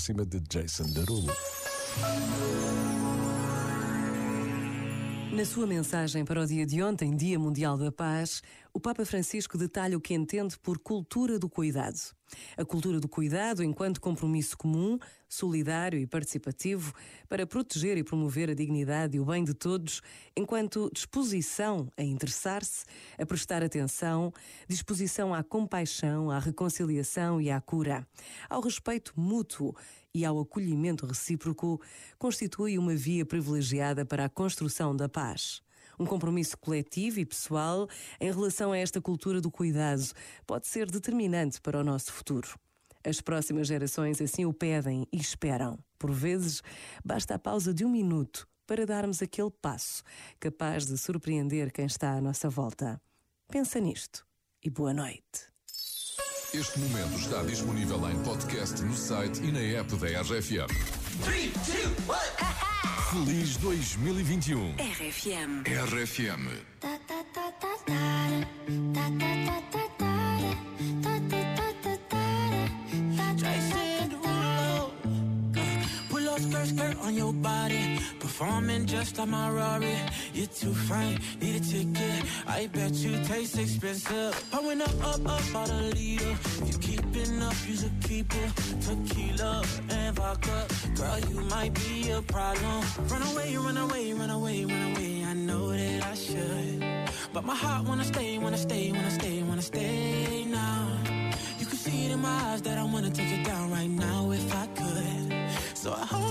próxima de Jason Derulo. Na sua mensagem para o dia de ontem, Dia Mundial da Paz, o Papa Francisco detalha o que entende por cultura do cuidado. A cultura do cuidado enquanto compromisso comum, solidário e participativo para proteger e promover a dignidade e o bem de todos, enquanto disposição a interessar-se, a prestar atenção, disposição à compaixão, à reconciliação e à cura, ao respeito mútuo e ao acolhimento recíproco, constitui uma via privilegiada para a construção da paz. Um compromisso coletivo e pessoal em relação a esta cultura do cuidado pode ser determinante para o nosso futuro. As próximas gerações assim o pedem e esperam. Por vezes, basta a pausa de um minuto para darmos aquele passo capaz de surpreender quem está à nossa volta. Pensa nisto e boa noite. Este momento está disponível em podcast no site e na app da RFM. 3, 2, 1. Feliz 2021. RFM. RFM. Skirt, skirt on your body. Performing just like my Rari. You're too fine, need a ticket. I bet you taste expensive. Pouring up, up, up, out a leader. If you keeping up, you should keep it. Tequila and vodka. Girl, you might be a problem. Run away, run away, run away, run away. I know that I should. But my heart wanna stay, wanna stay, wanna stay, wanna stay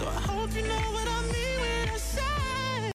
So I hope you know what I mean when I say